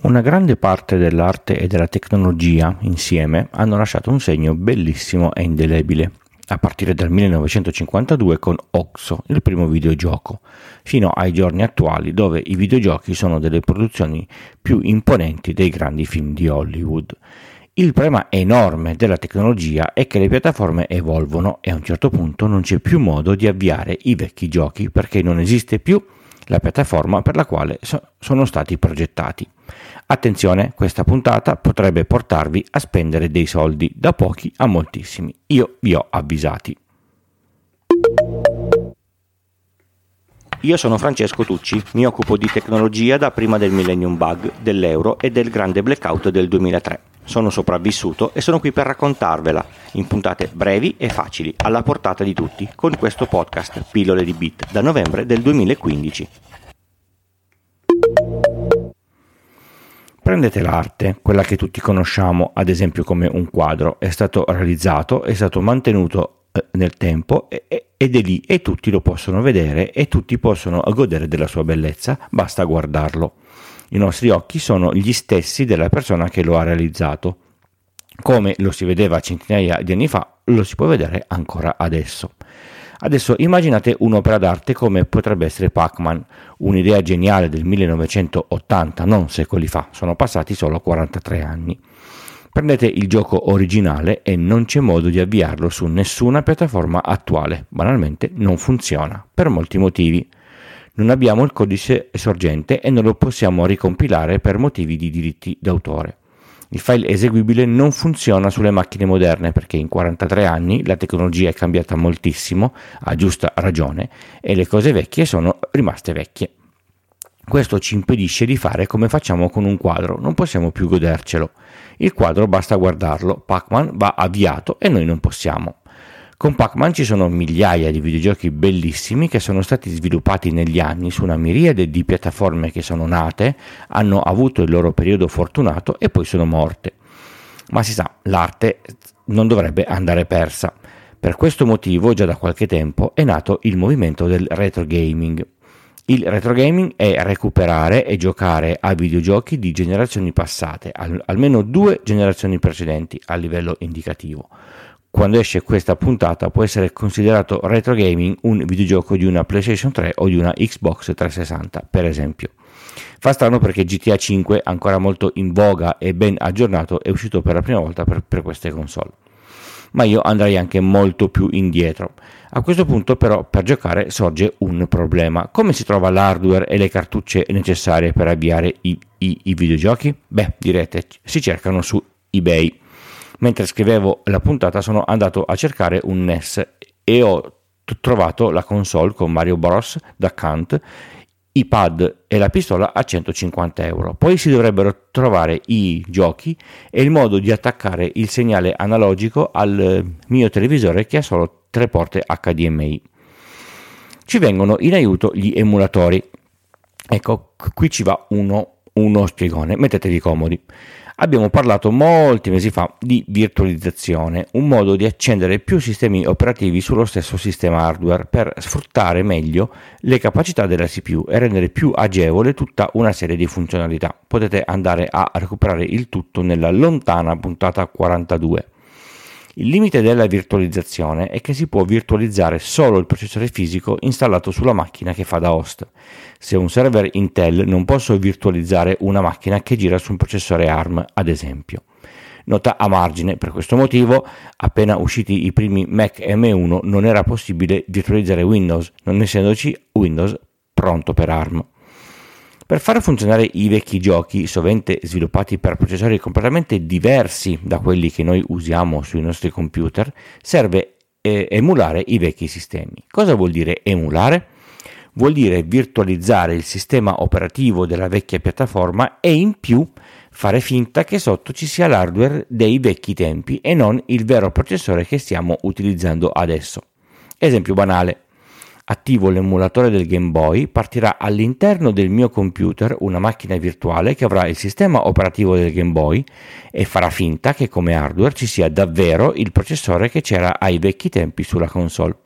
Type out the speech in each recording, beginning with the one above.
Una grande parte dell'arte e della tecnologia insieme hanno lasciato un segno bellissimo e indelebile, a partire dal 1952 con Oxo, il primo videogioco, fino ai giorni attuali dove i videogiochi sono delle produzioni più imponenti dei grandi film di Hollywood. Il problema enorme della tecnologia è che le piattaforme evolvono e a un certo punto non c'è più modo di avviare i vecchi giochi perché non esiste più la piattaforma per la quale so- sono stati progettati. Attenzione, questa puntata potrebbe portarvi a spendere dei soldi da pochi a moltissimi. Io vi ho avvisati. Io sono Francesco Tucci, mi occupo di tecnologia da prima del Millennium Bug, dell'euro e del grande blackout del 2003. Sono sopravvissuto e sono qui per raccontarvela in puntate brevi e facili, alla portata di tutti, con questo podcast Pillole di Bit da novembre del 2015. Prendete l'arte, quella che tutti conosciamo, ad esempio come un quadro, è stato realizzato, è stato mantenuto eh, nel tempo ed è lì e tutti lo possono vedere e tutti possono godere della sua bellezza, basta guardarlo. I nostri occhi sono gli stessi della persona che lo ha realizzato. Come lo si vedeva centinaia di anni fa, lo si può vedere ancora adesso. Adesso immaginate un'opera d'arte come potrebbe essere Pac-Man, un'idea geniale del 1980, non secoli fa, sono passati solo 43 anni. Prendete il gioco originale e non c'è modo di avviarlo su nessuna piattaforma attuale, banalmente non funziona, per molti motivi. Non abbiamo il codice sorgente e non lo possiamo ricompilare per motivi di diritti d'autore. Il file eseguibile non funziona sulle macchine moderne perché in 43 anni la tecnologia è cambiata moltissimo, a giusta ragione, e le cose vecchie sono rimaste vecchie. Questo ci impedisce di fare come facciamo con un quadro, non possiamo più godercelo. Il quadro basta guardarlo, Pac-Man va avviato e noi non possiamo. Con Pac-Man ci sono migliaia di videogiochi bellissimi che sono stati sviluppati negli anni su una miriade di piattaforme che sono nate, hanno avuto il loro periodo fortunato e poi sono morte. Ma si sa, l'arte non dovrebbe andare persa. Per questo motivo, già da qualche tempo, è nato il movimento del retro gaming. Il retro gaming è recuperare e giocare a videogiochi di generazioni passate, al- almeno due generazioni precedenti a livello indicativo quando esce questa puntata può essere considerato retro gaming un videogioco di una PlayStation 3 o di una Xbox 360, per esempio. Fa strano perché GTA 5, ancora molto in voga e ben aggiornato, è uscito per la prima volta per, per queste console. Ma io andrei anche molto più indietro. A questo punto però per giocare sorge un problema. Come si trova l'hardware e le cartucce necessarie per avviare i, i, i videogiochi? Beh, direte, si cercano su eBay mentre scrivevo la puntata sono andato a cercare un NES e ho trovato la console con Mario Bros. da Kant, i pad e la pistola a 150 euro. Poi si dovrebbero trovare i giochi e il modo di attaccare il segnale analogico al mio televisore che ha solo tre porte HDMI. Ci vengono in aiuto gli emulatori. Ecco, qui ci va uno, uno spiegone, mettetevi comodi. Abbiamo parlato molti mesi fa di virtualizzazione, un modo di accendere più sistemi operativi sullo stesso sistema hardware per sfruttare meglio le capacità della CPU e rendere più agevole tutta una serie di funzionalità. Potete andare a recuperare il tutto nella lontana puntata 42. Il limite della virtualizzazione è che si può virtualizzare solo il processore fisico installato sulla macchina che fa da host. Se un server Intel non posso virtualizzare una macchina che gira su un processore ARM, ad esempio. Nota a margine, per questo motivo, appena usciti i primi Mac M1 non era possibile virtualizzare Windows, non essendoci Windows pronto per ARM. Per far funzionare i vecchi giochi, sovente sviluppati per processori completamente diversi da quelli che noi usiamo sui nostri computer, serve eh, emulare i vecchi sistemi. Cosa vuol dire emulare? Vuol dire virtualizzare il sistema operativo della vecchia piattaforma e in più fare finta che sotto ci sia l'hardware dei vecchi tempi e non il vero processore che stiamo utilizzando adesso. Esempio banale, attivo l'emulatore del Game Boy, partirà all'interno del mio computer una macchina virtuale che avrà il sistema operativo del Game Boy e farà finta che come hardware ci sia davvero il processore che c'era ai vecchi tempi sulla console.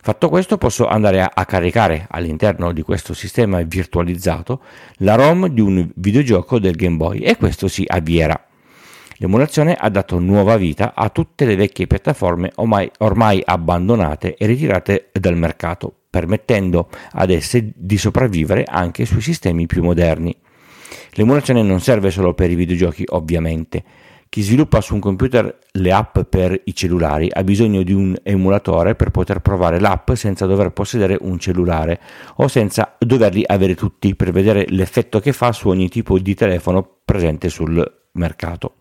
Fatto questo posso andare a, a, caricare all'interno di questo sistema virtualizzato la ROM di un videogioco del Game Boy e questo si avvierà. L'emulazione ha dato nuova vita a tutte le vecchie piattaforme ormai, ormai abbandonate e ritirate dal mercato, permettendo ad esse di sopravvivere anche sui sistemi più moderni. L'emulazione non serve solo per i videogiochi, ovviamente. Chi sviluppa su un computer le app per i cellulari ha bisogno di un emulatore per poter provare l'app senza dover possedere un cellulare o senza doverli avere tutti per vedere l'effetto che fa su ogni tipo di telefono presente sul mercato.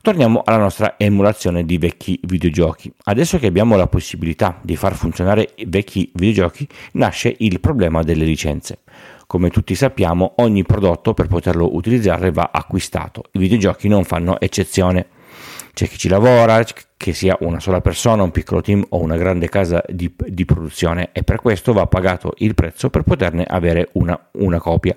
Torniamo alla nostra emulazione di vecchi videogiochi. Adesso che abbiamo la possibilità di far funzionare vecchi videogiochi, nasce il problema delle licenze. Come tutti sappiamo, ogni prodotto per poterlo utilizzare va acquistato. I videogiochi non fanno eccezione. C'è chi ci lavora, che sia una sola persona, un piccolo team o una grande casa di, di produzione e per questo va pagato il prezzo per poterne avere una, una copia.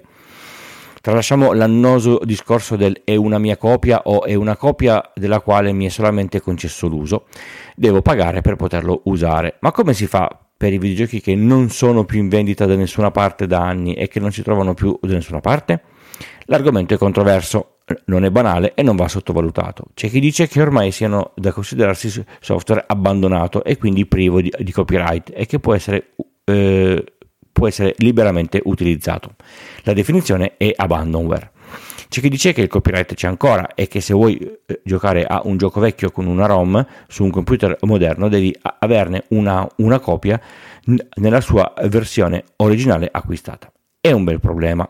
Tralasciamo l'annoso discorso del è una mia copia o è una copia della quale mi è solamente concesso l'uso. Devo pagare per poterlo usare. Ma come si fa per i videogiochi che non sono più in vendita da nessuna parte da anni e che non si trovano più da nessuna parte? L'argomento è controverso, non è banale e non va sottovalutato. C'è chi dice che ormai siano da considerarsi software abbandonato e quindi privo di, di copyright e che può essere, eh, può essere liberamente utilizzato. La definizione è abandonware. C'è chi dice che il copyright c'è ancora e che se vuoi eh, giocare a un gioco vecchio con una ROM su un computer moderno devi averne una, una copia nella sua versione originale acquistata. È un bel problema.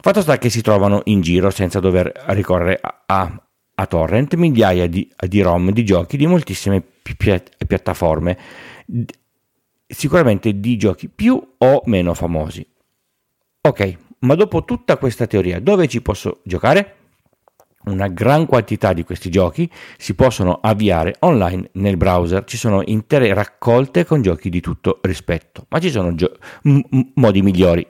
Fatto sta che si trovano in giro senza dover ricorrere a, a, a torrent migliaia di, di, ROM di giochi di moltissime pi- piattaforme, sicuramente di giochi più o meno famosi. Ok, ma dopo tutta questa teoria, dove ci posso giocare? Una gran quantità di questi giochi si possono avviare online nel browser, ci sono intere raccolte con giochi di tutto rispetto, ma ci sono gio- m- modi migliori.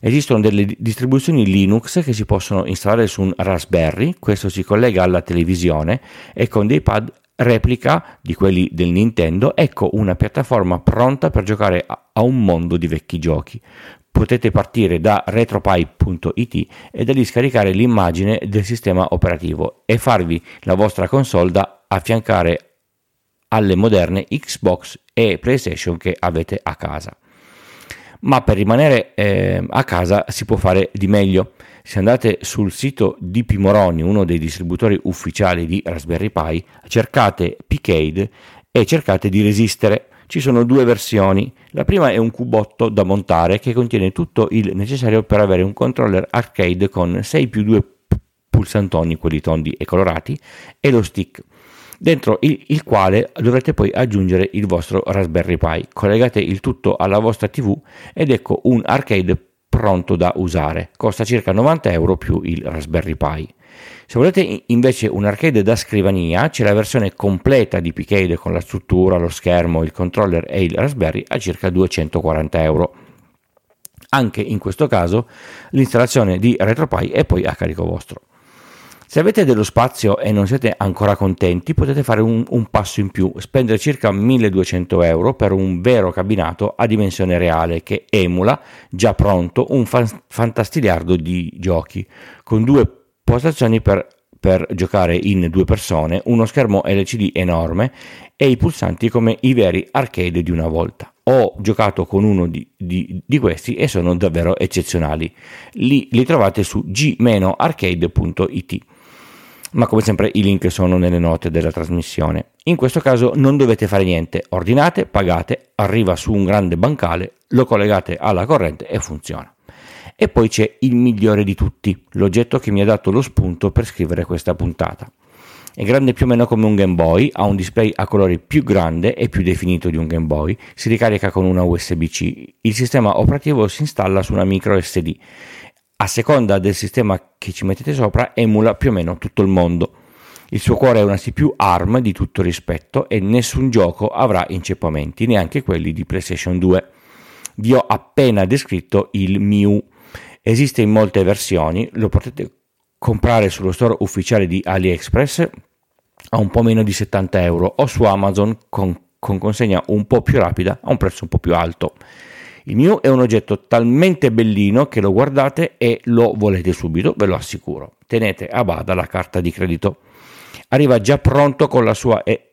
Esistono delle distribuzioni Linux che si possono installare su un Raspberry, questo si collega alla televisione e con dei pad replica di quelli del Nintendo, ecco una piattaforma pronta per giocare a un mondo di vecchi giochi potete partire da retropie.it e da lì scaricare l'immagine del sistema operativo e farvi la vostra console da affiancare alle moderne Xbox e PlayStation che avete a casa. Ma per rimanere eh, a casa si può fare di meglio. Se andate sul sito di Pimoroni, uno dei distributori ufficiali di Raspberry Pi, cercate Picade e cercate di resistere ci sono due versioni. La prima è un cubotto da montare che contiene tutto il necessario per avere un controller arcade con 6 più 2 pulsantoni, quelli tondi e colorati, e lo stick dentro il, il, quale dovrete poi aggiungere il vostro Raspberry Pi. Collegate il tutto alla vostra TV ed ecco un arcade pronto da usare. Costa circa 90 euro più il Raspberry Pi. Se volete invece un arcade da scrivania, c'è la versione completa di Picade con la struttura, lo schermo, il controller e il Raspberry a circa 240 euro. Anche in questo caso l'installazione di RetroPie è poi a carico vostro. Se avete dello spazio e non siete ancora contenti, potete fare un, un, passo in più, spendere circa 1200 euro per un vero cabinato a dimensione reale che emula, già pronto, un fan- fantastiliardo di giochi, con due postazioni per, per giocare in due persone, uno schermo LCD enorme e i pulsanti come i veri arcade di una volta. Ho giocato con uno di, di, di questi e sono davvero eccezionali. Li, li trovate su g-arcade.it ma come sempre i link sono nelle note della trasmissione. In questo caso non dovete fare niente, ordinate, pagate, arriva su un grande bancale, lo collegate alla corrente e funziona. E poi c'è il migliore di tutti, l'oggetto che mi ha dato lo spunto per scrivere questa puntata. È grande più o meno come un Game Boy, ha un display a colori più grande e più definito di un Game Boy, si ricarica con una USB-C, il sistema operativo si installa su una micro SD. A seconda del sistema che ci mettete sopra, emula più o meno tutto il mondo. Il suo cuore è una CPU ARM di tutto rispetto e nessun gioco avrà inceppamenti, neanche quelli di PlayStation 2. Vi ho appena descritto il MIU Esiste in molte versioni, lo potete comprare sullo store ufficiale di AliExpress a un po' meno di 70 euro o su Amazon con con consegna un po' più rapida a un prezzo un po' più alto. Il mio è un oggetto talmente bellino che lo guardate e lo volete subito, ve lo assicuro. Tenete a bada la carta di credito. Arriva già pronto con la sua eh,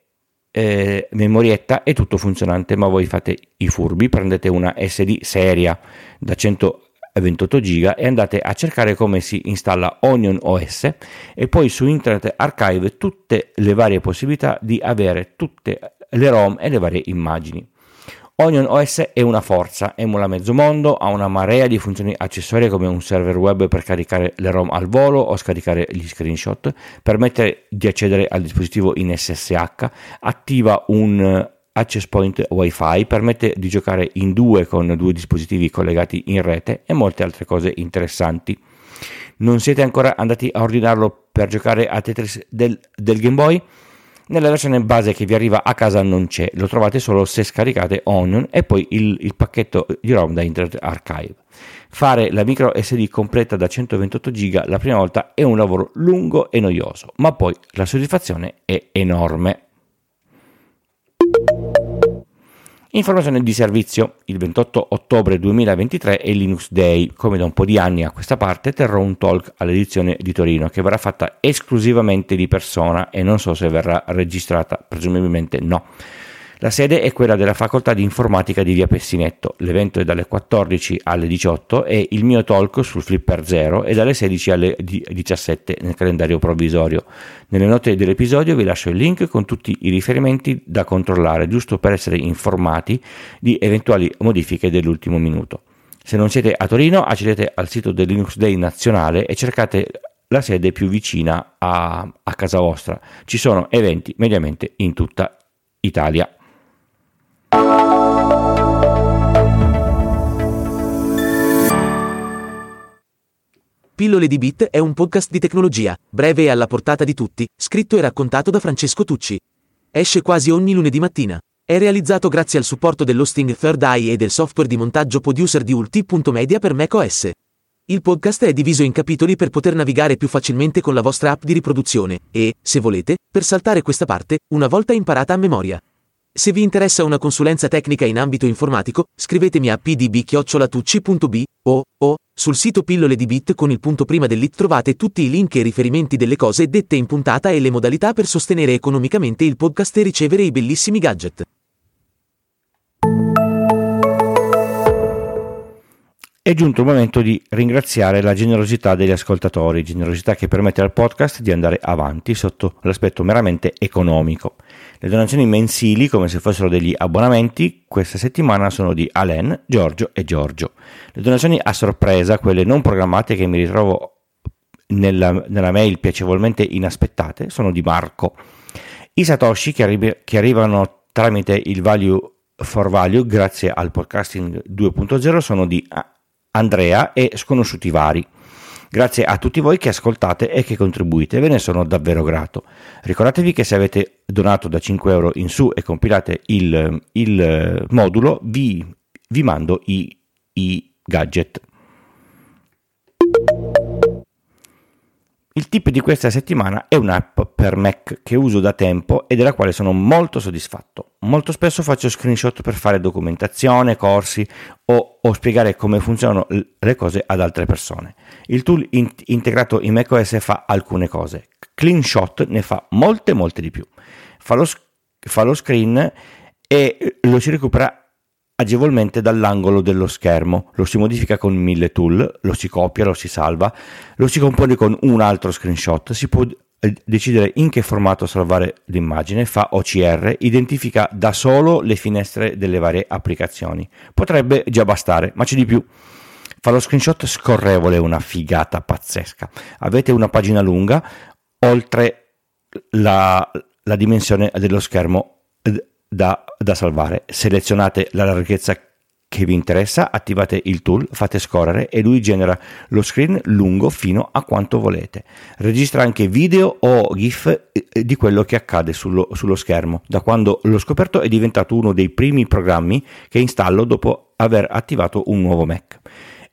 eh, memorietta è tutto funzionante, ma voi fate i furbi, prendete una SD seria da 128 giga e andate a cercare come si installa Onion OS e poi su Internet Archive tutte le varie possibilità di avere tutte le ROM e le varie immagini. Onion OS è una forza, emula mezzo mondo, ha una marea di funzioni accessorie come un server web per caricare le ROM al volo o scaricare gli screenshot, permette di accedere al dispositivo in SSH, attiva un eh, access point wifi, permette di giocare in due con due dispositivi collegati in rete e molte altre cose interessanti. Non siete ancora andati a ordinarlo per giocare a Tetris del, del Game Boy? Nella versione base che vi arriva a casa non c'è, lo trovate solo se scaricate Onion e poi il, il pacchetto di ROM da Internet Archive. Fare la micro SD completa da 128 GB la prima volta è un lavoro lungo e noioso, ma poi la soddisfazione è enorme. Informazione di servizio. Il 28 ottobre 2023 è Linux Day. Come da un po' di anni a questa parte terrò un talk all'edizione di Torino che verrà fatta esclusivamente di persona e non so se verrà registrata, presumibilmente no. La sede è quella della facoltà di informatica di via Pessinetto. L'evento è dalle 14 alle 18 e il mio talk sul Flipper 0 è dalle 16 alle 17 nel calendario provvisorio. Nelle note dell'episodio vi lascio il link con tutti i riferimenti da controllare, giusto per essere informati di eventuali modifiche dell'ultimo minuto. Se non siete a Torino, accedete al sito del Linux Day nazionale e cercate la sede più vicina a, a casa vostra. Ci sono eventi mediamente in tutta Italia. Pillole di Bit è un podcast di tecnologia, breve e alla portata di tutti, scritto e raccontato da Francesco Tucci. Esce quasi ogni lunedì mattina. È realizzato grazie al supporto dell'hosting Third Eye e del software di montaggio producer di ulti.media per macOS. Il podcast è diviso in capitoli per poter navigare più facilmente con la vostra app di riproduzione e, se volete, per saltare questa parte, una volta imparata a memoria. Se vi interessa una consulenza tecnica in ambito informatico, scrivetemi a pdb-tucci.b o, o sul sito Pillole di Bit con il punto prima dell'it trovate tutti i link e riferimenti delle cose dette in puntata e le modalità per sostenere economicamente il podcast e ricevere i bellissimi gadget. È giunto il momento di ringraziare la generosità degli ascoltatori, generosità che permette al podcast di andare avanti sotto l'aspetto meramente economico. Le donazioni mensili, come se fossero degli abbonamenti, questa settimana sono di Alain, Giorgio e Giorgio. Le donazioni a sorpresa, quelle non programmate che mi ritrovo nella, nella mail piacevolmente inaspettate, sono di Marco. I Satoshi che, arri- che arrivano tramite il value for value grazie al podcasting 2.0 sono di Andrea e sconosciuti vari. Grazie a tutti voi che ascoltate e che contribuite, ve ne sono davvero grato. Ricordatevi che se avete donato da 5 euro in su e compilate il, il modulo, vi, vi mando i, i gadget. Il tip di questa settimana è un'app per Mac che uso da tempo e della quale sono molto soddisfatto. Molto spesso faccio screenshot per fare documentazione, corsi o, o spiegare come funzionano le cose ad altre persone. Il tool in- integrato in macOS fa alcune cose. CleanShot ne fa molte molte di più. Fa lo, fa lo screen e lo si recupera agevolmente dall'angolo dello schermo, lo si modifica con mille tool, lo si copia, lo si salva, lo si compone con un altro screenshot, si può eh, decidere in che formato salvare l'immagine, fa OCR, identifica da solo le finestre delle varie applicazioni. Potrebbe già bastare, ma c'è di più. Fa lo screenshot scorrevole, una figata pazzesca. Avete una pagina lunga, oltre la, la dimensione dello schermo da, da salvare. Selezionate la larghezza che vi interessa, attivate il tool, fate scorrere e lui genera lo screen lungo fino a quanto volete. Registra anche video o GIF eh, di quello che accade sullo, sullo schermo. Da quando l'ho scoperto è diventato uno dei primi programmi che installo dopo aver attivato un nuovo Mac.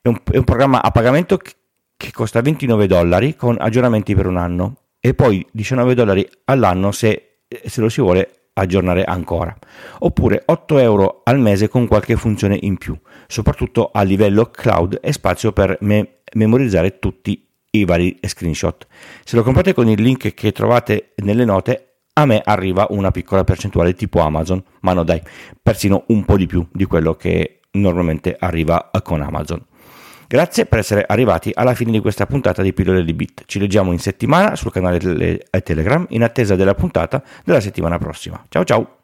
È un, è un programma a pagamento che costa 29 dollari con aggiornamenti per un anno e poi 19 dollari all'anno se, se lo si vuole aggiornare ancora. Oppure 8 euro al mese con qualche funzione in più, soprattutto a livello cloud e spazio per me- memorizzare tutti i vari screenshot. Se lo comprate con il link che trovate nelle note, a me arriva una piccola percentuale tipo Amazon, ma no dai, persino un po' di più di quello che normalmente arriva con Amazon. Grazie per essere arrivati alla fine di questa puntata di Pillole di Bit. Ci leggiamo in settimana sul canale Telegram in attesa della puntata della settimana prossima. Ciao ciao!